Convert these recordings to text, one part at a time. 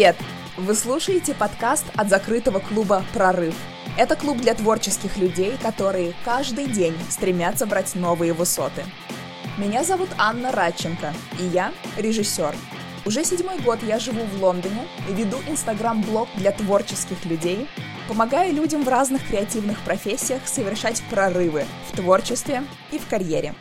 Привет! Вы слушаете подкаст от закрытого клуба «Прорыв». Это клуб для творческих людей, которые каждый день стремятся брать новые высоты. Меня зовут Анна Радченко, и я режиссер. Уже седьмой год я живу в Лондоне и веду инстаграм-блог для творческих людей, помогая людям в разных креативных профессиях совершать прорывы в творчестве и в карьере.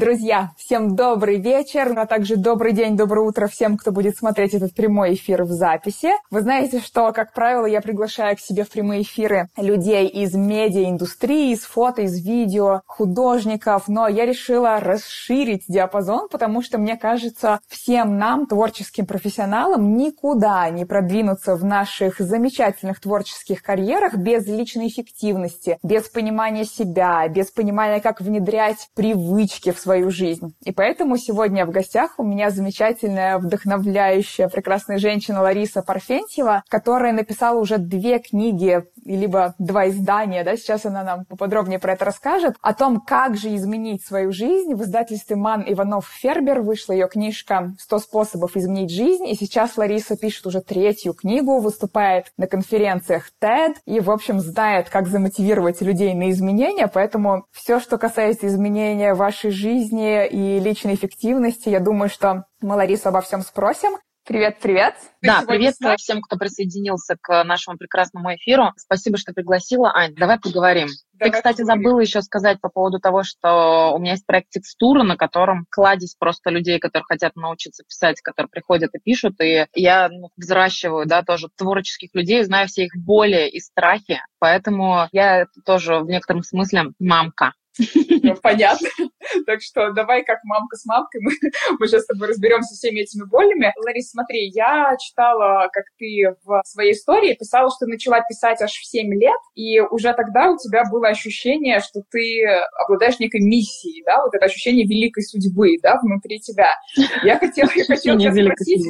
Друзья, всем добрый вечер, а также добрый день, доброе утро всем, кто будет смотреть этот прямой эфир в записи. Вы знаете, что, как правило, я приглашаю к себе в прямые эфиры людей из медиаиндустрии, из фото, из видео, художников, но я решила расширить диапазон, потому что, мне кажется, всем нам, творческим профессионалам, никуда не продвинуться в наших замечательных творческих карьерах без личной эффективности, без понимания себя, без понимания, как внедрять привычки в свою свою жизнь. И поэтому сегодня в гостях у меня замечательная, вдохновляющая, прекрасная женщина Лариса Парфентьева, которая написала уже две книги, либо два издания, да, сейчас она нам поподробнее про это расскажет, о том, как же изменить свою жизнь. В издательстве Ман Иванов Фербер вышла ее книжка «100 способов изменить жизнь», и сейчас Лариса пишет уже третью книгу, выступает на конференциях TED и, в общем, знает, как замотивировать людей на изменения, поэтому все, что касается изменения вашей жизни, жизни и личной эффективности. Я думаю, что мы Ларису обо всем спросим. Привет, привет. Да, привет всем, кто присоединился к нашему прекрасному эфиру. Спасибо, что пригласила. Ань, давай поговорим. Давай Ты, кстати, поговорим. забыла еще сказать по поводу того, что у меня есть проект «Текстура», на котором кладезь просто людей, которые хотят научиться писать, которые приходят и пишут. И я ну, взращиваю, да, тоже творческих людей, знаю все их боли и страхи. Поэтому я тоже в некотором смысле мамка. Ну, понятно. Так что давай как мамка с мамкой, мы, мы сейчас с тобой разберемся всеми этими болями. Ларис, смотри, я читала, как ты в своей истории писала, что начала писать аж в 7 лет, и уже тогда у тебя было ощущение, что ты обладаешь некой миссией, да, вот это ощущение великой судьбы, да, внутри тебя. Я хотела, я хотела тебя спросить,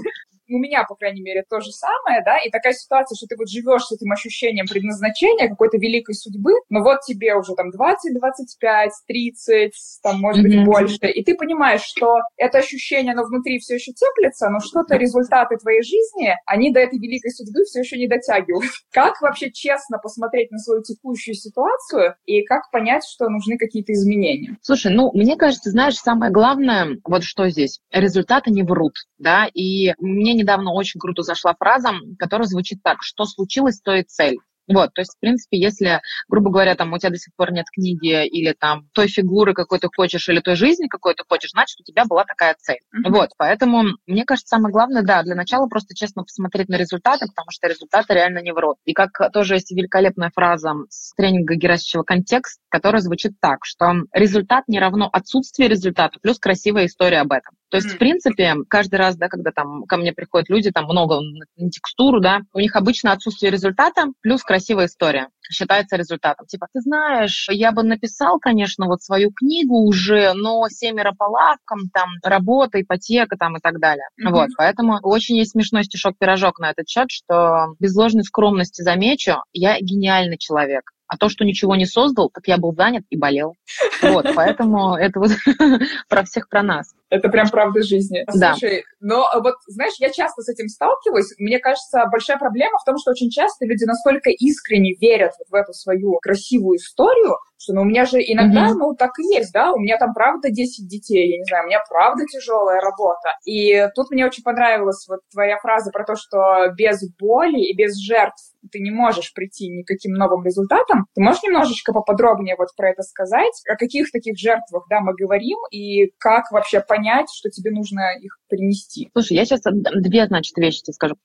у меня, по крайней мере, то же самое, да, и такая ситуация, что ты вот живешь с этим ощущением предназначения, какой-то великой судьбы, но вот тебе уже там 20, 25, 30, там, может быть, mm-hmm. больше, и ты понимаешь, что это ощущение, оно внутри все еще теплится, но что-то, результаты твоей жизни, они до этой великой судьбы все еще не дотягивают. Как вообще честно посмотреть на свою текущую ситуацию и как понять, что нужны какие-то изменения? Слушай, ну, мне кажется, знаешь, самое главное, вот что здесь, результаты не врут, да, и мне недавно очень круто зашла фраза, которая звучит так, что случилось, то и цель. Вот, то есть, в принципе, если, грубо говоря, там у тебя до сих пор нет книги или там той фигуры, какой ты хочешь, или той жизни, какой ты хочешь, значит, у тебя была такая цель. Mm-hmm. Вот, поэтому, мне кажется, самое главное, да, для начала просто честно посмотреть на результаты, потому что результаты реально не врут. И как тоже есть великолепная фраза с тренинга Герасичева «Контекст», которая звучит так, что результат не равно отсутствие результата плюс красивая история об этом. То есть, в принципе, каждый раз, да, когда там ко мне приходят люди, там много на текстуру, да, у них обычно отсутствие результата плюс красивая история считается результатом. Типа, ты знаешь, я бы написал, конечно, вот свою книгу уже, но семеро по лавкам, там, работа, ипотека там и так далее. Mm-hmm. Вот, поэтому очень есть смешной стишок-пирожок на этот счет, что без ложной скромности замечу, я гениальный человек. А то, что ничего не создал, так я был занят и болел. Вот, поэтому это вот про всех, про нас. Это прям правда жизни. Да. Слушай, но вот, знаешь, я часто с этим сталкиваюсь. Мне кажется, большая проблема в том, что очень часто люди настолько искренне верят вот в эту свою красивую историю, что ну, у меня же иногда, mm-hmm. ну, так и есть, да, у меня там правда 10 детей, я не знаю, у меня правда тяжелая работа. И тут мне очень понравилась вот твоя фраза про то, что без боли и без жертв ты не можешь прийти никаким новым результатам. Ты можешь немножечко поподробнее вот про это сказать? О каких таких жертвах, да, мы говорим, и как вообще понять, что тебе нужно их принести? Слушай, я сейчас две, значит, вещи тебе скажу.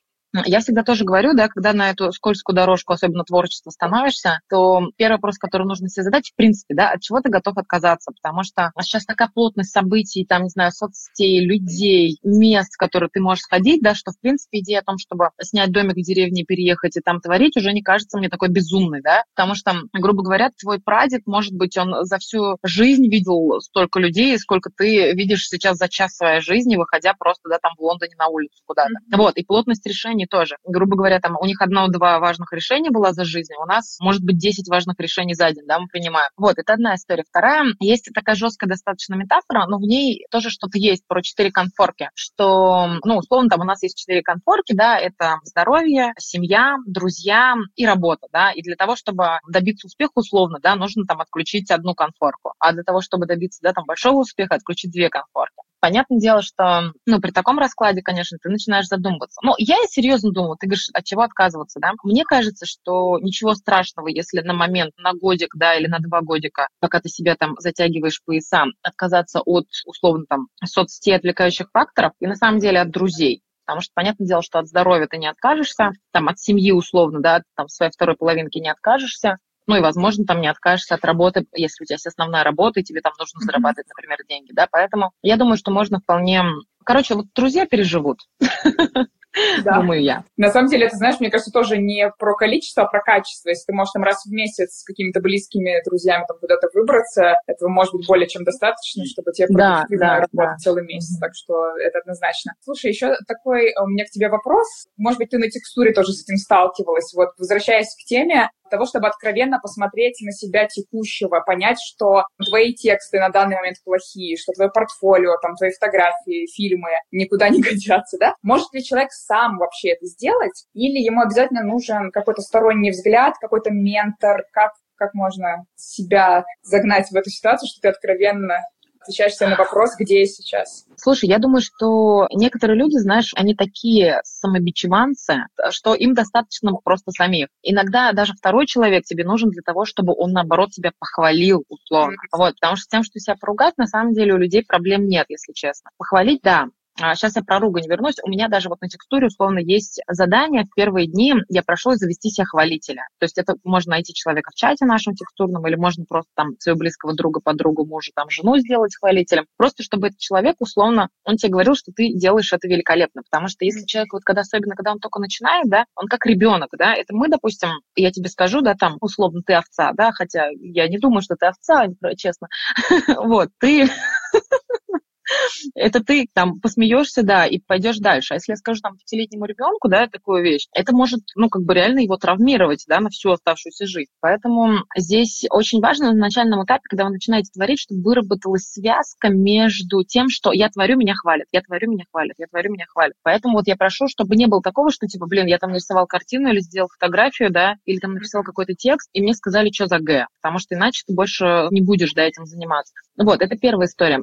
Я всегда тоже говорю, да, когда на эту скользкую дорожку, особенно творчество, становишься, то первый вопрос, который нужно себе задать, в принципе, да, от чего ты готов отказаться, потому что сейчас такая плотность событий, там, не знаю, соцсетей, людей, мест, в которые ты можешь сходить, да, что, в принципе, идея о том, чтобы снять домик в деревне, переехать и там творить, уже не кажется мне такой безумной, да, потому что, грубо говоря, твой прадед, может быть, он за всю жизнь видел столько людей, сколько ты видишь сейчас за час своей жизни, выходя просто, да, там в Лондоне на улицу куда-то. Mm-hmm. Вот, и плотность решений они тоже. Грубо говоря, там у них одно-два важных решения было за жизнь, у нас может быть 10 важных решений за день, да, мы понимаем. Вот, это одна история. Вторая, есть такая жесткая достаточно метафора, но в ней тоже что-то есть про четыре конфорки, что, ну, условно, там у нас есть четыре конфорки, да, это здоровье, семья, друзья и работа, да, и для того, чтобы добиться успеха, условно, да, нужно там отключить одну конфорку, а для того, чтобы добиться, да, там большого успеха, отключить две конфорки. Понятное дело, что, ну, при таком раскладе, конечно, ты начинаешь задумываться. Но я серьезно думаю, ты говоришь, от чего отказываться, да? Мне кажется, что ничего страшного, если на момент, на годик, да, или на два годика, пока ты себя там затягиваешь пояса, отказаться от, условно, там, соцсетей, отвлекающих факторов, и на самом деле от друзей. Потому что, понятное дело, что от здоровья ты не откажешься, там, от семьи условно, да, там, своей второй половинки не откажешься, ну и, возможно, там не откажешься от работы, если у тебя есть основная работа, и тебе там нужно зарабатывать, например, деньги, да, поэтому я думаю, что можно вполне... Короче, вот друзья переживут. да. думаю я. На самом деле, это, знаешь, мне кажется, тоже не про количество, а про качество. Если ты можешь там раз в месяц с какими-то близкими друзьями там куда-то выбраться, этого может быть более чем достаточно, чтобы тебе да, да, работать да. целый месяц. Так что это однозначно. Слушай, еще такой у меня к тебе вопрос. Может быть, ты на текстуре тоже с этим сталкивалась. Вот, возвращаясь к теме, того, чтобы откровенно посмотреть на себя текущего, понять, что твои тексты на данный момент плохие, что твое портфолио, там, твои фотографии, фильмы никуда не годятся, да? Может ли человек сам вообще это сделать? Или ему обязательно нужен какой-то сторонний взгляд, какой-то ментор? Как как можно себя загнать в эту ситуацию, что ты откровенно отвечаешь себе на вопрос, где я сейчас? Слушай, я думаю, что некоторые люди, знаешь, они такие самобичеванцы, что им достаточно просто самих. Иногда даже второй человек тебе нужен для того, чтобы он, наоборот, тебя похвалил условно. Mm-hmm. Вот, потому что тем, что себя поругать, на самом деле у людей проблем нет, если честно. Похвалить, да, Сейчас а, я про ругань вернусь. У меня даже вот на текстуре условно есть задание. В первые дни я прошу завести себя хвалителя. То есть это можно найти человека в чате нашем текстурном, или можно просто там своего близкого друга, подругу, мужа, там жену сделать хвалителем. Просто чтобы этот человек условно, он тебе говорил, что ты делаешь это великолепно. Потому что если человек, вот когда, особенно когда он только начинает, да, он как ребенок, да, это мы, допустим, я тебе скажу, да, там, условно, ты овца, да, хотя я не думаю, что ты овца, честно. Вот, ты это ты там посмеешься, да, и пойдешь дальше. А если я скажу там пятилетнему ребенку, да, такую вещь, это может, ну, как бы реально его травмировать, да, на всю оставшуюся жизнь. Поэтому здесь очень важно на начальном этапе, когда вы начинаете творить, чтобы выработалась связка между тем, что я творю, меня хвалят, я творю, меня хвалят, я творю, меня хвалят. Поэтому вот я прошу, чтобы не было такого, что типа, блин, я там нарисовал картину или сделал фотографию, да, или там написал какой-то текст, и мне сказали, что за Г, потому что иначе ты больше не будешь, да, этим заниматься. Вот, это первая история.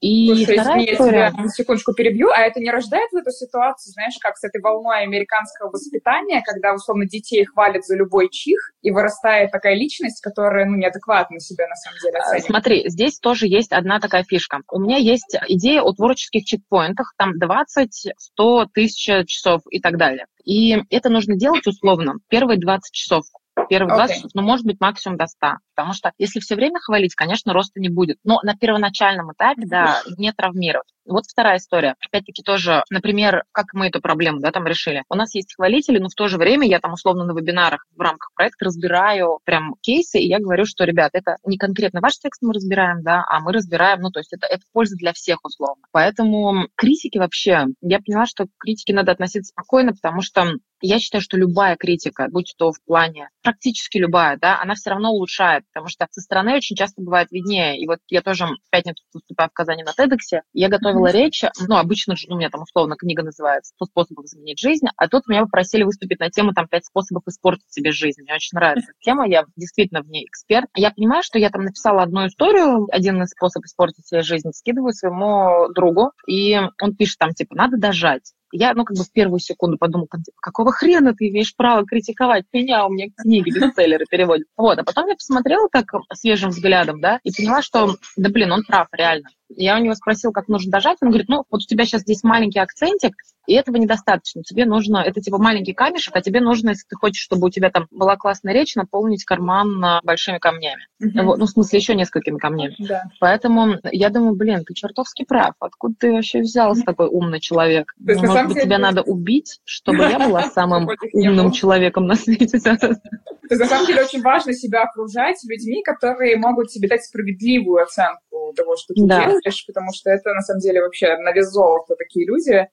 И Слушай, вторая извини, история... я тебя секундочку перебью, а это не рождает в эту ситуацию, знаешь, как с этой волной американского воспитания, когда, условно, детей хвалят за любой чих, и вырастает такая личность, которая, ну, неадекватно себя, на самом деле, оценивает. Смотри, здесь тоже есть одна такая фишка. У меня есть идея о творческих чекпоинтах, там 20, 100, 1000 часов и так далее. И это нужно делать условно первые 20 часов первых okay. 20, ну, может быть, максимум до 100. Потому что если все время хвалить, конечно, роста не будет. Но на первоначальном этапе, да, не травмировать. Вот вторая история. Опять-таки тоже, например, как мы эту проблему, да, там решили. У нас есть хвалители, но в то же время я там условно на вебинарах в рамках проекта разбираю прям кейсы, и я говорю, что, ребят, это не конкретно ваш текст мы разбираем, да, а мы разбираем, ну, то есть это, это польза для всех условно. Поэтому критики вообще, я поняла, что к критике надо относиться спокойно, потому что я считаю, что любая критика, будь то в плане, практически любая, да, она все равно улучшает, потому что со стороны очень часто бывает виднее. И вот я тоже в пятницу выступаю в Казани на TEDx, я готовила mm-hmm. речь, ну, обычно ну, у меня там условно книга называется «100 способов изменить жизнь», а тут меня попросили выступить на тему там «5 способов испортить себе жизнь». Мне очень нравится эта тема, я действительно в ней эксперт. Я понимаю, что я там написала одну историю, один из способов испортить себе жизнь, скидываю своему другу, и он пишет там, типа, надо дожать. Я, ну, как бы в первую секунду подумала, типа, какого хрена ты имеешь право критиковать меня, у меня книги, бестселлеры переводят. Вот, а потом я посмотрела так свежим взглядом, да, и поняла, что, да, блин, он прав, реально. Я у него спросила, как нужно дожать. Он говорит, ну, вот у тебя сейчас здесь маленький акцентик, и этого недостаточно. Тебе нужно, это типа маленький камешек, а тебе нужно, если ты хочешь, чтобы у тебя там была классная речь, наполнить карман большими камнями. Вот, ну, в смысле, еще несколькими камнями. Да. Поэтому я думаю, блин, ты чертовски прав. Откуда ты вообще взялся такой умный человек? есть, ну, Может быть, тебя надо убить, чтобы я была самым умным человеком на свете? То есть, на самом деле, очень важно себя окружать людьми, которые могут тебе дать справедливую оценку того, что ты делаешь, потому что это, на самом деле, вообще на вес золота такие люди.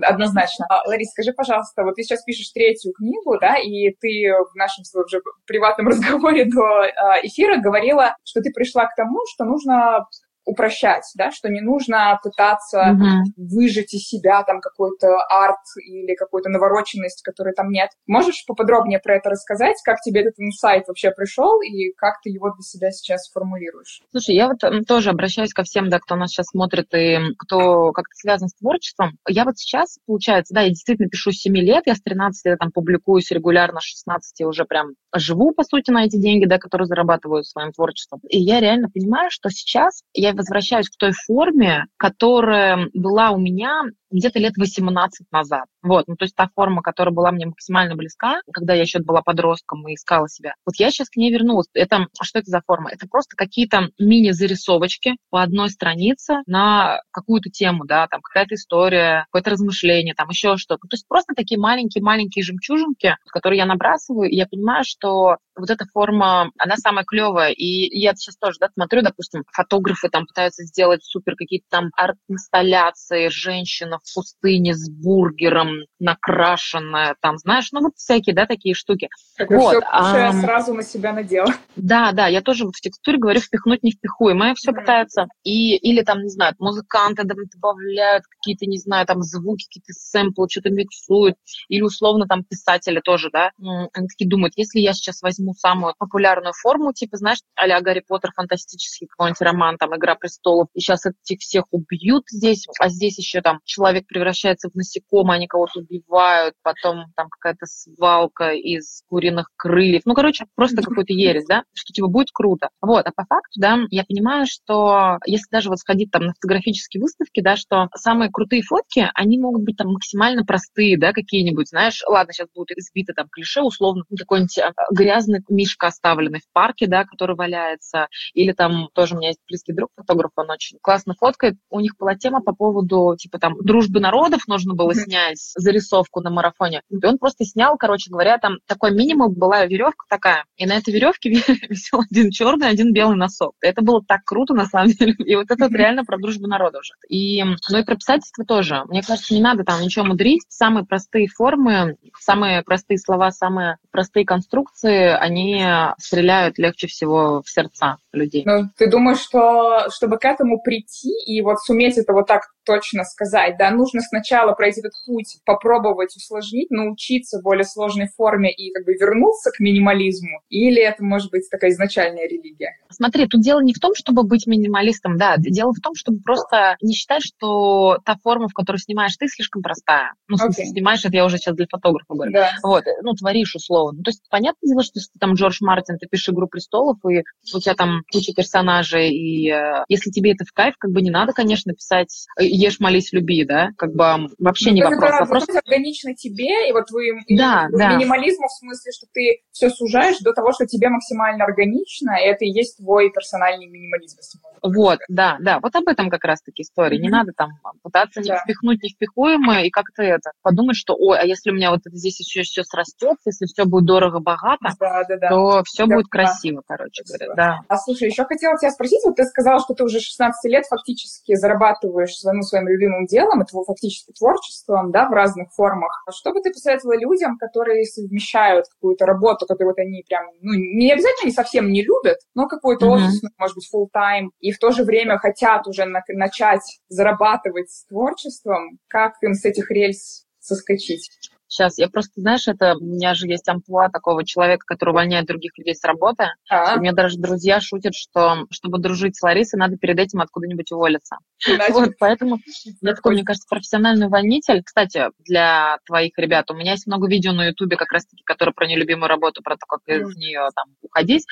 Однозначно. А, Ларис, скажи, пожалуйста, вот ты сейчас пишешь третью книгу, да, и ты в нашем уже приватном разговоре до а, эфира говорила, что ты пришла к тому, что нужно упрощать, да, что не нужно пытаться угу. выжать из себя там какой-то арт или какую-то навороченность, которой там нет. Можешь поподробнее про это рассказать, как тебе этот инсайт вообще пришел и как ты его для себя сейчас формулируешь? Слушай, я вот тоже обращаюсь ко всем, да, кто нас сейчас смотрит и кто как-то связан с творчеством. Я вот сейчас, получается, да, я действительно пишу с 7 лет, я с 13 лет там публикуюсь регулярно, с 16 уже прям живу, по сути, на эти деньги, да, которые зарабатываю своим творчеством. И я реально понимаю, что сейчас я возвращаюсь к той форме, которая была у меня где-то лет 18 назад. Вот, ну, то есть та форма, которая была мне максимально близка, когда я еще была подростком и искала себя. Вот я сейчас к ней вернулась. Это, что это за форма? Это просто какие-то мини-зарисовочки по одной странице на какую-то тему, да, там какая-то история, какое-то размышление, там еще что-то. То есть просто такие маленькие-маленькие жемчужинки, которые я набрасываю, и я понимаю, что вот эта форма, она самая клевая. И я сейчас тоже, да, смотрю, допустим, фотографы там пытаются сделать супер какие-то там арт-инсталляции, женщина в пустыне с бургером, накрашенная, там, знаешь, ну вот всякие, да, такие штуки. Так вот, все а, сразу на себя надела. Да, да, я тоже в текстуре говорю, впихнуть невпихуемое все mm-hmm. пытаются. И, или там, не знаю, музыканты добавляют какие-то, не знаю, там звуки, какие-то сэмплы, что-то миксуют. Или условно там писатели тоже, да, они такие думают, если я сейчас возьму самую популярную форму, типа, знаешь, а Гарри Поттер, фантастический какой-нибудь роман, там, Игра престолов, и сейчас этих всех убьют здесь, а здесь еще там человек превращается в насекомое, они кого-то убивают, потом там какая-то свалка из куриных крыльев. Ну, короче, просто какой-то ересь, да, что типа будет круто. Вот, а по факту, да, я понимаю, что если даже вот сходить там на фотографические выставки, да, что самые крутые фотки, они могут быть там максимально простые, да, какие-нибудь, знаешь, ладно, сейчас будут избиты там клише, условно, какой-нибудь а, грязный мишка оставленный в парке, да, который валяется, или там тоже у меня есть близкий друг фотограф, он очень классно фоткает, у них была тема по поводу, типа там, дружбы народов нужно было снять зарисовку на марафоне. И он просто снял, короче говоря, там такой минимум была веревка такая. И на этой веревке висел один черный, один белый носок. Это было так круто, на самом деле. И вот это вот реально про дружбу народа уже. И, ну и про писательство тоже. Мне кажется, не надо там ничего мудрить. Самые простые формы, самые простые слова, самые простые конструкции, они стреляют легче всего в сердца людей. Ну, ты думаешь, что чтобы к этому прийти и вот суметь это вот так точно сказать, да, нужно сначала пройти этот путь, попробовать усложнить, научиться более сложной форме и как бы вернуться к минимализму, или это может быть такая изначальная религия? Смотри, тут дело не в том, чтобы быть минималистом, да, дело в том, чтобы просто не считать, что та форма, в которой снимаешь ты, слишком простая. Ну, okay. снимаешь, это я уже сейчас для фотографа говорю. Да. Вот, ну, творишь условно. Ну, то есть, понятное дело, что если ты там Джордж Мартин, ты пишешь «Игру престолов», и у тебя там куча персонажей, и э, если тебе это в кайф, как бы не надо, конечно, писать э, «Ешь, молись, люби», да, как бы вообще ну, не вопрос. Это вопрос... органично тебе, и вот вы да, да. минимализму в смысле, что ты все сужаешь до того, что тебе максимально органично, и это и есть твой персональный минимализм. Вот, да, да, вот об этом как раз-таки история. Mm-hmm. Не надо там пытаться не впихнуть невпихуемое и как-то это, подумать, что, ой, а если у меня вот это здесь еще все срастет, если все будет дорого-богато, да, да, да. то все да, будет да. красиво, короче говоря, да. А слушай, еще хотела тебя спросить, вот ты сказала, что ты уже 16 лет фактически зарабатываешь своим, своим любимым делом, это фактически творчеством, да, в разных формах. Что бы ты посоветовала людям, которые совмещают какую-то работу, которую вот они прям, ну, не обязательно они совсем не любят, но какой-то mm-hmm. офис, может быть, full time, и в то же время хотят уже на- начать зарабатывать с творчеством, как им с этих рельс соскочить? Сейчас, я просто, знаешь, это у меня же есть амплуа такого человека, который увольняет других людей с работы. А-а. У меня даже друзья шутят, что чтобы дружить с Ларисой, надо перед этим откуда-нибудь уволиться. Значит, вот, поэтому я такой, мне кажется, профессиональный увольнитель. Кстати, для твоих ребят, у меня есть много видео на Ютубе как раз-таки, которые про нелюбимую работу, про то, как из нее там уходить.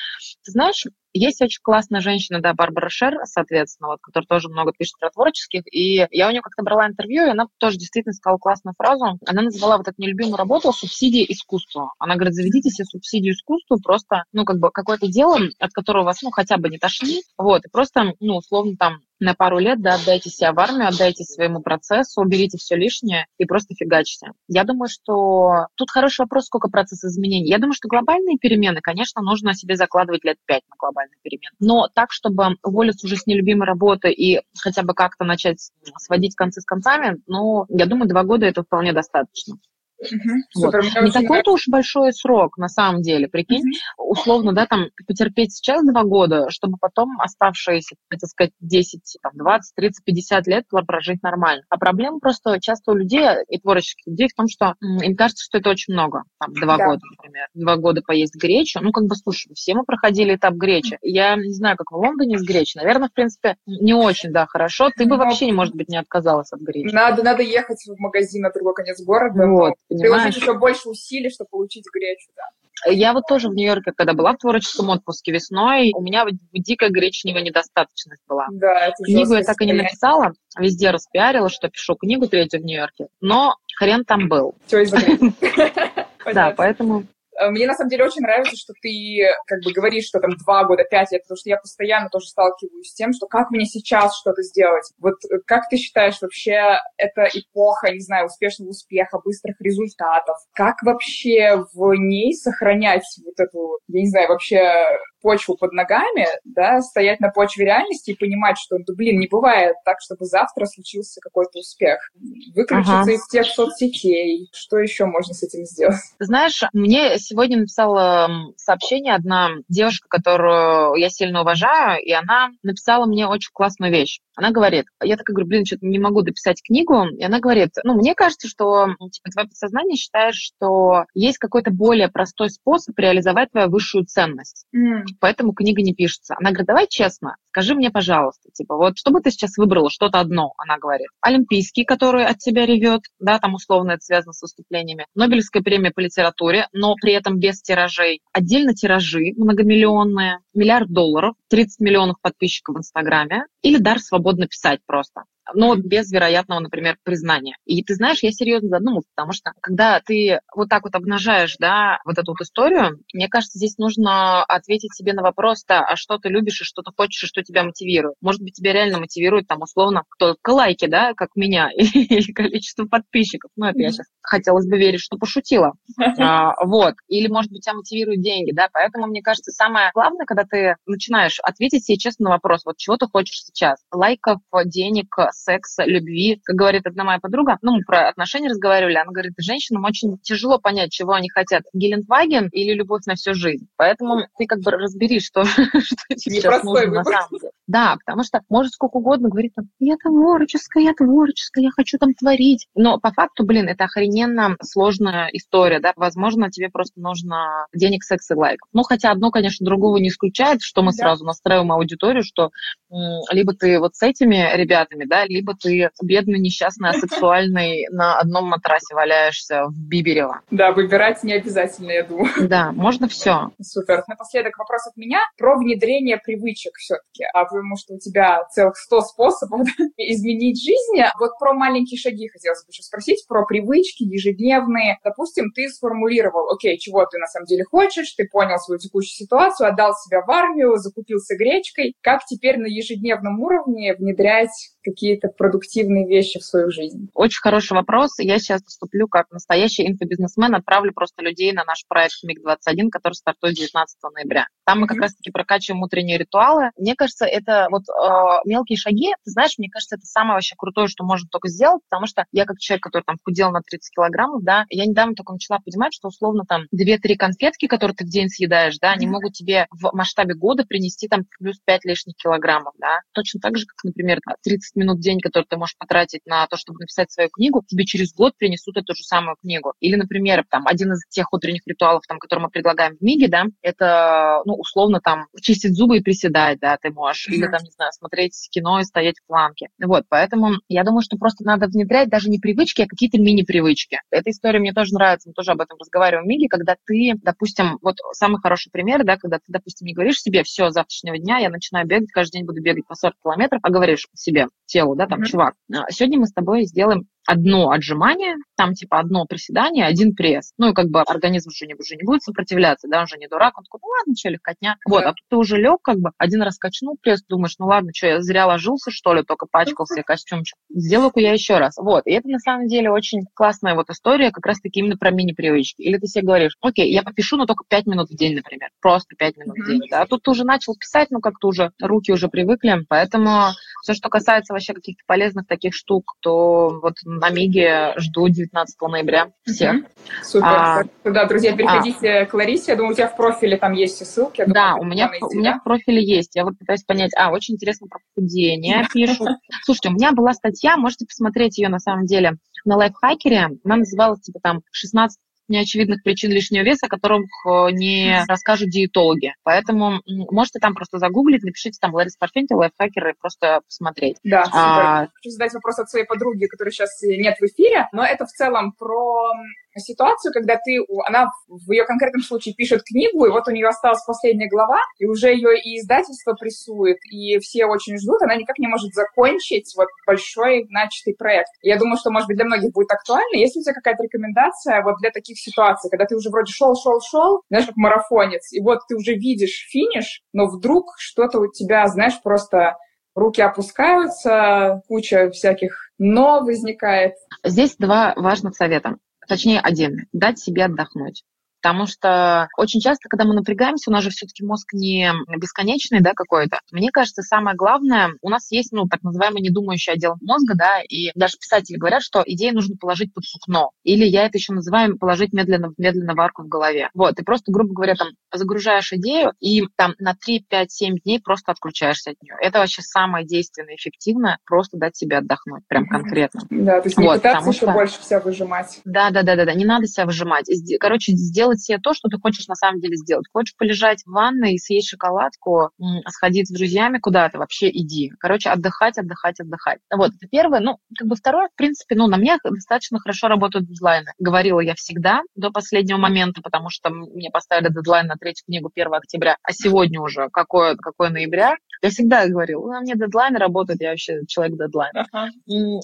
Ты знаешь, есть очень классная женщина, да, Барбара Шер, соответственно, вот, которая тоже много пишет про творческих, и я у нее как-то брала интервью, и она тоже действительно сказала классную фразу. Она назвала вот эту нелюбимую работу субсидией искусству. Она говорит, заведите себе субсидию искусству, просто, ну, как бы какое-то дело, от которого вас, ну, хотя бы не тошнит, вот, и просто, ну, условно, там, на пару лет, да, отдайте себя в армию, отдайте своему процессу, уберите все лишнее и просто фигачьте. Я думаю, что тут хороший вопрос, сколько процесс изменений. Я думаю, что глобальные перемены, конечно, нужно себе закладывать лет пять на глобальные перемены. Но так, чтобы уволиться уже с нелюбимой работы и хотя бы как-то начать сводить концы с концами, ну, я думаю, два года это вполне достаточно. Угу, вот. Не такой-то уж большой срок, на самом деле, прикинь, угу. условно, да, там, потерпеть сейчас два года, чтобы потом оставшиеся, так сказать, 10, там, 20, 30, 50 лет прожить нормально. А проблема просто часто у людей и творческих людей в том, что им кажется, что это очень много, там, два да. года, например, два года поесть гречу, ну, как бы, слушай, все мы проходили этап гречи. Я не знаю, как в Лондоне с гречей, наверное, в принципе, не очень, да, хорошо, ты бы вообще, может быть, не отказалась от гречи. Надо, надо ехать в магазин на другой конец города, вот понимаешь? Приложить еще больше усилий, чтобы получить гречу, да. Я вот тоже в Нью-Йорке, когда была в творческом отпуске весной, у меня дикая гречневая недостаточность была. Да, это Книгу я так и не написала, везде распиарила, что пишу книгу третью в Нью-Йорке, но хрен там был. Все Да, поэтому мне на самом деле очень нравится, что ты как бы говоришь, что там два года, пять лет, потому что я постоянно тоже сталкиваюсь с тем, что как мне сейчас что-то сделать. Вот э, как ты считаешь вообще это эпоха, не знаю, успешного успеха, быстрых результатов? Как вообще в ней сохранять вот эту, я не знаю, вообще почву под ногами, да, стоять на почве реальности и понимать, что, ну, блин, не бывает так, чтобы завтра случился какой-то успех. Выключиться ага. из тех соцсетей. Что еще можно с этим сделать? Знаешь, мне сегодня написала сообщение одна девушка, которую я сильно уважаю, и она написала мне очень классную вещь. Она говорит, я так говорю, блин, что-то не могу дописать книгу, и она говорит, ну, мне кажется, что типа, твое подсознание считает, что есть какой-то более простой способ реализовать твою высшую ценность. Mm поэтому книга не пишется. Она говорит, давай честно, скажи мне, пожалуйста, типа, вот что бы ты сейчас выбрала, что-то одно, она говорит. Олимпийский, который от тебя ревет, да, там условно это связано с выступлениями. Нобелевская премия по литературе, но при этом без тиражей. Отдельно тиражи многомиллионные, миллиард долларов, 30 миллионов подписчиков в Инстаграме или дар свободно писать просто но без вероятного, например, признания. И ты знаешь, я серьезно задумалась, потому что когда ты вот так вот обнажаешь, да, вот эту вот историю, мне кажется, здесь нужно ответить себе на вопрос, да, а что ты любишь и что ты хочешь, и что тебя мотивирует. Может быть, тебя реально мотивирует там условно только лайки, да, как меня, или количество подписчиков. Ну, это я сейчас хотелось бы верить, что пошутила. А, вот. Или, может быть, тебя мотивируют деньги, да. Поэтому, мне кажется, самое главное, когда ты начинаешь ответить себе честно на вопрос, вот чего ты хочешь сейчас? Лайков, денег, секса, любви. Как говорит одна моя подруга, ну, мы про отношения разговаривали, она говорит, женщинам очень тяжело понять, чего они хотят. Гелендваген или любовь на всю жизнь. Поэтому ты как бы разбери, что, что тебе сейчас нужно на самом деле. Да, потому что может сколько угодно говорить, там, я творческая, я творческая, я хочу там творить. Но по факту, блин, это охрененно сложная история, да. Возможно, тебе просто нужно денег, секс и лайк. Ну, хотя одно, конечно, другого не исключает, что мы да. сразу настраиваем аудиторию, что м- либо ты вот с этими ребятами, да, либо ты бедный, несчастный, асексуальный на одном матрасе валяешься в Биберево. Да, выбирать не обязательно, я думаю. Да, можно все. Супер. Напоследок вопрос от меня про внедрение привычек все-таки. А потому что у тебя целых 100 способов изменить жизнь. Вот про маленькие шаги хотелось бы еще спросить, про привычки ежедневные. Допустим, ты сформулировал, окей, чего ты на самом деле хочешь, ты понял свою текущую ситуацию, отдал себя в армию, закупился гречкой. Как теперь на ежедневном уровне внедрять какие-то продуктивные вещи в свою жизнь? Очень хороший вопрос. Я сейчас выступлю как настоящий инфобизнесмен, отправлю просто людей на наш проект МИГ-21, который стартует 19 ноября. Там мы как раз-таки прокачиваем утренние ритуалы. Мне кажется, это вот э, мелкие шаги, ты знаешь, мне кажется, это самое вообще крутое, что можно только сделать, потому что я как человек, который там худел на 30 килограммов, да, я недавно только начала понимать, что условно там 2-3 конфетки, которые ты в день съедаешь, да, они могут тебе в масштабе года принести там плюс 5 лишних килограммов, да. Точно так же, как, например, 30 минут в день, которые ты можешь потратить на то, чтобы написать свою книгу, тебе через год принесут эту же самую книгу. Или, например, там, один из тех утренних ритуалов, там, который мы предлагаем в МИГе, да, это, ну, условно, там, чистить зубы и приседать, да, ты можешь. Или, там, не знаю, смотреть кино и стоять в планке. Вот, поэтому я думаю, что просто надо внедрять даже не привычки, а какие-то мини-привычки. Эта история мне тоже нравится, мы тоже об этом разговариваем в МИГе, когда ты, допустим, вот самый хороший пример, да, когда ты, допустим, не говоришь себе, все, с завтрашнего дня я начинаю бегать, каждый день буду бегать по 40 километров, а говоришь себе, телу, да, там, mm-hmm. чувак, а, сегодня мы с тобой сделаем одно отжимание, там типа одно приседание, один пресс. Ну и как бы организм уже не, уже не будет сопротивляться, да, он же не дурак, он такой, ну ладно, что, легкотня. Вот, а тут ты уже лег, как бы, один раз качнул пресс, думаешь, ну ладно, что, я зря ложился, что ли, только пачкал себе костюмчик. Сделаю-ка я еще раз. Вот, и это на самом деле очень классная вот история, как раз-таки именно про мини-привычки. Или ты себе говоришь, окей, я попишу, но только 5 минут в день, например, просто 5 минут в день, да, а тут ты уже начал писать, ну как-то уже руки уже привыкли, поэтому все, что касается вообще каких-то полезных таких штук, то вот на Миге жду 19 ноября всех. Супер. А, да, друзья, переходите а, к Ларисе. Я думаю, у тебя в профиле там есть все ссылки. Думаю, да, у меня, найти, у меня да? в профиле есть. Я вот пытаюсь понять. А, очень интересно про похудение пишут. Слушайте, у меня была статья, можете посмотреть ее на самом деле на лайфхакере. Она называлась типа там 16 неочевидных причин лишнего веса, о которых э, не расскажут диетологи. Поэтому можете там просто загуглить, напишите там Лариса Парфентьева, лайфхакер, и просто посмотреть. Да, супер. А... Хочу задать вопрос от своей подруги, которой сейчас нет в эфире, но это в целом про ситуацию, когда ты, она в ее конкретном случае пишет книгу, и вот у нее осталась последняя глава, и уже ее и издательство прессует, и все очень ждут, она никак не может закончить вот большой начатый проект. Я думаю, что, может быть, для многих будет актуально. Есть ли у тебя какая-то рекомендация вот для таких ситуаций, когда ты уже вроде шел, шел, шел, знаешь, как марафонец, и вот ты уже видишь финиш, но вдруг что-то у тебя, знаешь, просто руки опускаются, куча всяких но возникает. Здесь два важных совета точнее один, дать себе отдохнуть. Потому что очень часто, когда мы напрягаемся, у нас же все-таки мозг не бесконечный, да, какой-то. Мне кажется, самое главное, у нас есть, ну, так называемый недумающий отдел мозга, да, и даже писатели говорят, что идеи нужно положить под сукно. Или я это еще называю положить медленно, медленно варку в голове. Вот, и просто, грубо говоря, там загружаешь идею и там на 3, 5, 7 дней просто отключаешься от нее. Это вообще самое действенное, эффективное, просто дать себе отдохнуть, прям конкретно. Да, то есть не вот, пытаться еще что... больше себя выжимать. Да, да, да, да, да, не надо себя выжимать. Короче, сделать сделать себе то, что ты хочешь на самом деле сделать. Хочешь полежать в ванной и съесть шоколадку, сходить с друзьями куда-то, вообще иди. Короче, отдыхать, отдыхать, отдыхать. Вот, это первое. Ну, как бы второе, в принципе, ну, на мне достаточно хорошо работают дедлайны. Говорила я всегда до последнего момента, потому что мне поставили дедлайн на третью книгу 1 октября, а сегодня уже какое, какое ноября. Я всегда говорила, на мне дедлайны работают, я вообще человек дедлайн. Ага.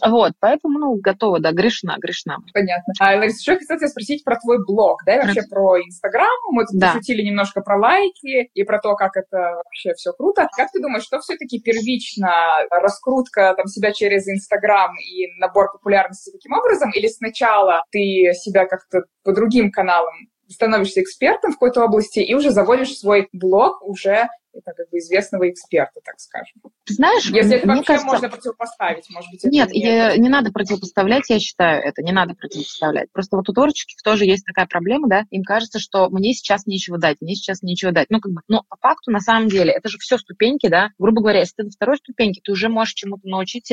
Вот, поэтому, ну, готова, да, грешна, грешна. Понятно. А, Лариса, еще хотела спросить про твой блог, да, и вообще про про Инстаграм, мы тут да. пошутили немножко про лайки и про то, как это вообще все круто. Как ты думаешь, что все-таки первично раскрутка там, себя через Инстаграм и набор популярности таким образом, или сначала ты себя как-то по другим каналам становишься экспертом в какой-то области и уже заводишь свой блог уже это как бы известного эксперта, так скажем. Знаешь, если это вообще кажется... можно противопоставить, может быть, нет, не, я, не надо противопоставлять, я считаю, это не надо противопоставлять. Просто вот у творческих тоже есть такая проблема, да, им кажется, что мне сейчас нечего дать, мне сейчас нечего дать. Ну, как бы, но по факту, на самом деле, это же все ступеньки, да, грубо говоря, если ты на второй ступеньке, ты уже можешь чему-то научить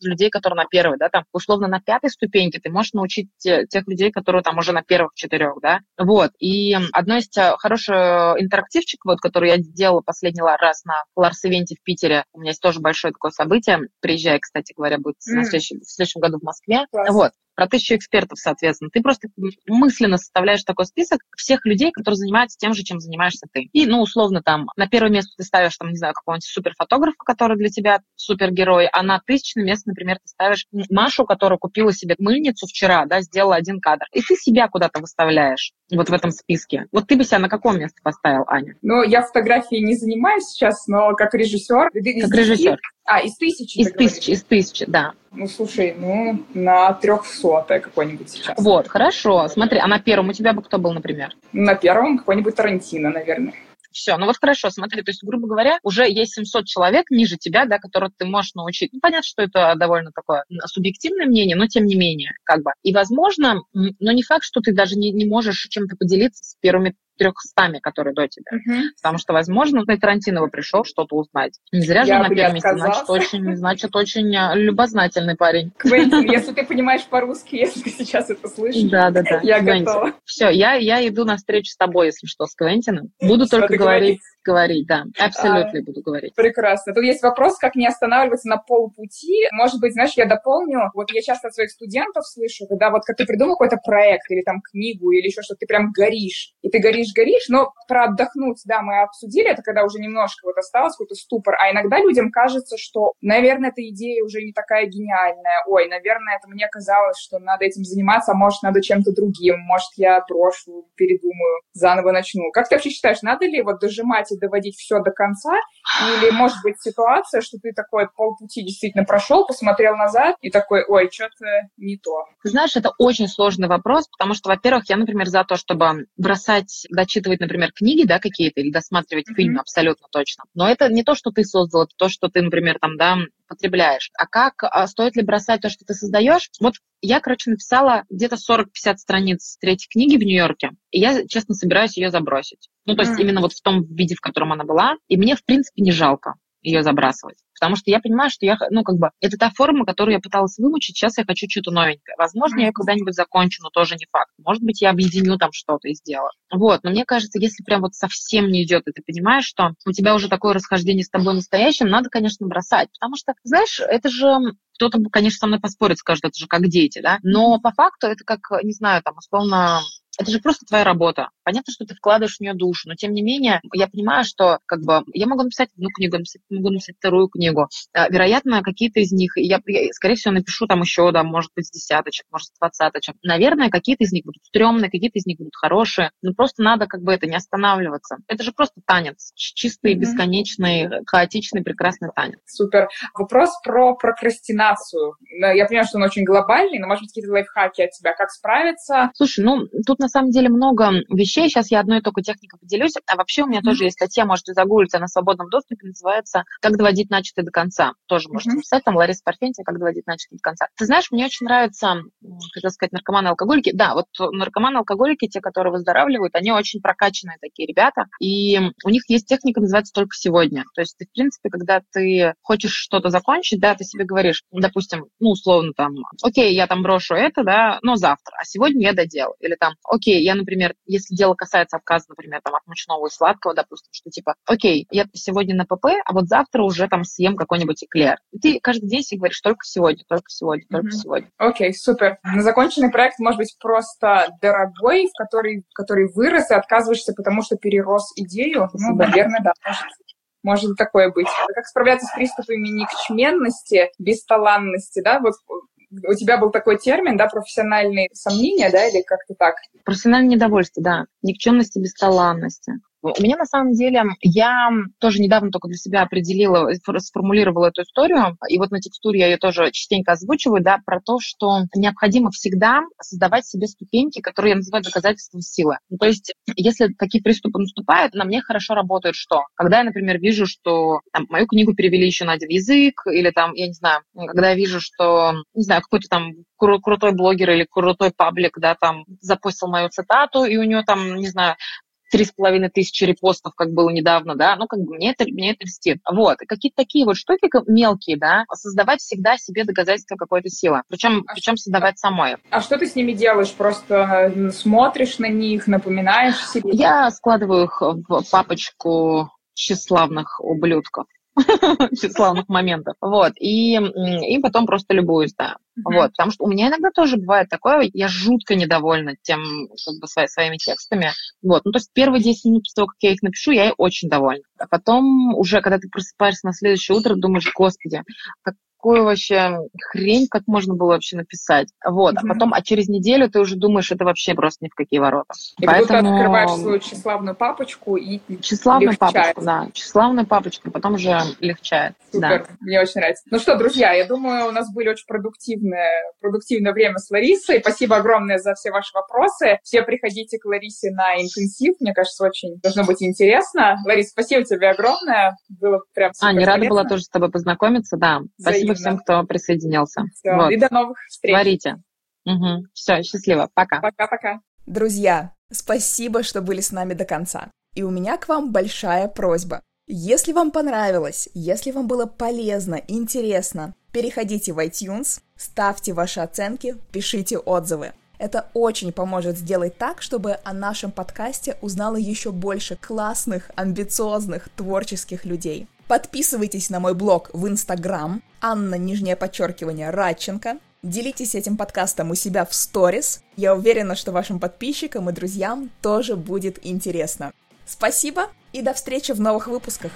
людей, которые на первой, да, там, условно, на пятой ступеньке ты можешь научить тех людей, которые там уже на первых четырех, да, вот. И одно из э, хороший интерактивчик, вот, который я делала последние последний раз на Ларс-ивенте в Питере. У меня есть тоже большое такое событие. Приезжай, кстати говоря, будет mm. в, следующем, в следующем году в Москве. Класс. Вот про тысячу экспертов, соответственно. Ты просто мысленно составляешь такой список всех людей, которые занимаются тем же, чем занимаешься ты. И, ну, условно, там, на первое место ты ставишь, там, не знаю, какого-нибудь суперфотографа, который для тебя супергерой, а на тысячное место, например, ты ставишь Машу, которая купила себе мыльницу вчера, да, сделала один кадр. И ты себя куда-то выставляешь вот в этом списке. Вот ты бы себя на какое место поставил, Аня? Ну, я фотографией не занимаюсь сейчас, но как режиссер... Как режиссер. А, из тысячи? Из тысячи, из тысячи, да. Ну, слушай, ну, на трехсотое какой-нибудь сейчас. Вот, хорошо. Смотри, а на первом у тебя бы кто был, например? На первом какой-нибудь Тарантино, наверное. Все, ну вот хорошо, смотри, то есть, грубо говоря, уже есть 700 человек ниже тебя, да, которых ты можешь научить. Ну, понятно, что это довольно такое субъективное мнение, но тем не менее, как бы. И, возможно, но не факт, что ты даже не, не можешь чем-то поделиться с первыми трехстами, которые до тебя. Uh-huh. Потому что, возможно, ты Тарантиново пришел что-то узнать. Не зря же он на первом месте, значит, очень, значит, очень а, любознательный парень. Квентин, если ты понимаешь по-русски, если ты сейчас это слышишь, да, да, да. я Квентин. готова. Все, я, я иду на встречу с тобой, если что, с Квентином. Буду Все, только говорить говорить, да, абсолютно а, буду говорить. Прекрасно. Тут есть вопрос, как не останавливаться на полпути. Может быть, знаешь, я дополню, вот я часто от своих студентов слышу, когда вот как ты придумал какой-то проект или там книгу или еще что-то, ты прям горишь, и ты горишь, горишь, но про отдохнуть, да, мы обсудили, это когда уже немножко вот осталось какой-то ступор, а иногда людям кажется, что, наверное, эта идея уже не такая гениальная, ой, наверное, это мне казалось, что надо этим заниматься, а может, надо чем-то другим, может, я брошу, передумаю, заново начну. Как ты вообще считаешь, надо ли вот дожимать и доводить все до конца, или может быть ситуация, что ты такой полпути действительно прошел, посмотрел назад и такой, ой, что-то не то? Ты знаешь, это очень сложный вопрос, потому что, во-первых, я, например, за то, чтобы бросать, дочитывать, например, книги, да, какие-то, или досматривать mm-hmm. фильмы абсолютно точно. Но это не то, что ты создал, это то, что ты, например, там, да, потребляешь. А как, а стоит ли бросать то, что ты создаешь? Вот я, короче, написала где-то 40-50 страниц третьей книги в Нью-Йорке, и я, честно, собираюсь ее забросить. Ну, то есть mm. именно вот в том виде, в котором она была. И мне, в принципе, не жалко ее забрасывать. Потому что я понимаю, что я, ну, как бы, это та форма, которую я пыталась вымучить, сейчас я хочу что-то новенькое. Возможно, я ее когда-нибудь закончу, но тоже не факт. Может быть, я объединю там что-то и сделаю. Вот, но мне кажется, если прям вот совсем не идет, и ты понимаешь, что у тебя уже такое расхождение с тобой настоящим, надо, конечно, бросать. Потому что, знаешь, это же кто-то, конечно, со мной поспорит, скажет, это же как дети, да, но по факту это как, не знаю, там, условно, это же просто твоя работа. Понятно, что ты вкладываешь в нее душу, но тем не менее я понимаю, что как бы я могу написать одну книгу, могу написать вторую книгу. А, вероятно, какие-то из них, я, я, скорее всего, напишу там еще, да, может быть, с десяточек, может, с двадцаточек. Наверное, какие-то из них будут стрёмные, какие-то из них будут хорошие, но просто надо как бы это не останавливаться. Это же просто танец, чистый, mm-hmm. бесконечный, хаотичный, прекрасный танец. Супер. Вопрос про прокрастинацию. Я понимаю, что он очень глобальный, но, может быть, какие-то лайфхаки от тебя, как справиться? Слушай, ну, тут на самом деле много вещей. Сейчас я одной только техникой поделюсь. А вообще у меня mm-hmm. тоже есть статья, можете загуглить, она в свободном доступе, называется «Как доводить начатое до конца». Тоже mm-hmm. можете написать, там Лариса Парфентьева «Как доводить начатое до конца». Ты знаешь, мне очень нравится, хотел сказать, наркоманы-алкоголики. Да, вот наркоманы-алкоголики, те, которые выздоравливают, они очень прокачанные такие ребята. И у них есть техника, называется «Только сегодня». То есть ты, в принципе, когда ты хочешь что-то закончить, да, ты себе говоришь, допустим, ну, условно там, окей, я там брошу это, да, но завтра, а сегодня я доделаю. Или там, окей, я, например, если дело касается отказа, например, там, от мучного и сладкого, допустим, что типа, окей, я сегодня на ПП, а вот завтра уже там съем какой-нибудь эклер. И ты каждый день себе говоришь только сегодня, только сегодня, только mm-hmm. сегодня. Окей, okay, супер. Законченный проект может быть просто дорогой, в который, в который вырос, и отказываешься, потому что перерос идею. Ну, наверное, да, может может такое быть. Как справляться с приступами никчменности, бесталанности, да, вот у тебя был такой термин, да, профессиональные сомнения, да, или как-то так? Профессиональное недовольство, да, никчемности, бесталанности. У меня на самом деле, я тоже недавно только для себя определила, сформулировала эту историю, и вот на текстуре я ее тоже частенько озвучиваю, да, про то, что необходимо всегда создавать себе ступеньки, которые я называю доказательством силы. Ну, то есть, если такие приступы наступают, на мне хорошо работает что? Когда я, например, вижу, что там, мою книгу перевели еще на один язык, или там, я не знаю, когда я вижу, что, не знаю, какой-то там кру- крутой блогер или крутой паблик, да, там, запустил мою цитату, и у него там, не знаю, три с половиной тысячи репостов, как было недавно, да, ну, как бы мне это, мне это льстит. Вот, какие-то такие вот штуки мелкие, да, создавать всегда себе доказательства какой-то силы, причем, а причем создавать самой. А что ты с ними делаешь? Просто смотришь на них, напоминаешь себе? Я складываю их в папочку тщеславных ублюдков. тщеславных моментов. Вот. И, и потом просто любуюсь, да. Mm-hmm. Вот, потому что у меня иногда тоже бывает такое, я жутко недовольна тем, как бы, свои, своими текстами. Вот, ну, то есть первые 10 минут после того, как я их напишу, я очень довольна. А потом уже, когда ты просыпаешься на следующее утро, думаешь, господи, как какую вообще хрень, как можно было вообще написать. Вот, mm-hmm. а потом, а через неделю ты уже думаешь, это вообще просто ни в какие ворота. И Поэтому... ты открываешь свою тщеславную папочку и Тщеславную легчает. папочку, да. Тщеславную папочку, потом уже легчает. Супер, да. мне очень нравится. Ну что, друзья, я думаю, у нас были очень продуктивное, продуктивное время с Ларисой. Спасибо огромное за все ваши вопросы. Все приходите к Ларисе на интенсив. Мне кажется, очень должно быть интересно. Ларис, спасибо тебе огромное. Было прям супер А, не рада была тоже с тобой познакомиться, да. Спасибо спасибо всем, кто присоединился. Все, вот. и до новых встреч. Творите. Угу. Все, счастливо. Пока. Пока-пока. Друзья, спасибо, что были с нами до конца. И у меня к вам большая просьба. Если вам понравилось, если вам было полезно, интересно, переходите в iTunes, ставьте ваши оценки, пишите отзывы. Это очень поможет сделать так, чтобы о нашем подкасте узнало еще больше классных, амбициозных, творческих людей. Подписывайтесь на мой блог в Инстаграм, Анна, нижнее подчеркивание, Радченко. Делитесь этим подкастом у себя в сторис. Я уверена, что вашим подписчикам и друзьям тоже будет интересно. Спасибо и до встречи в новых выпусках.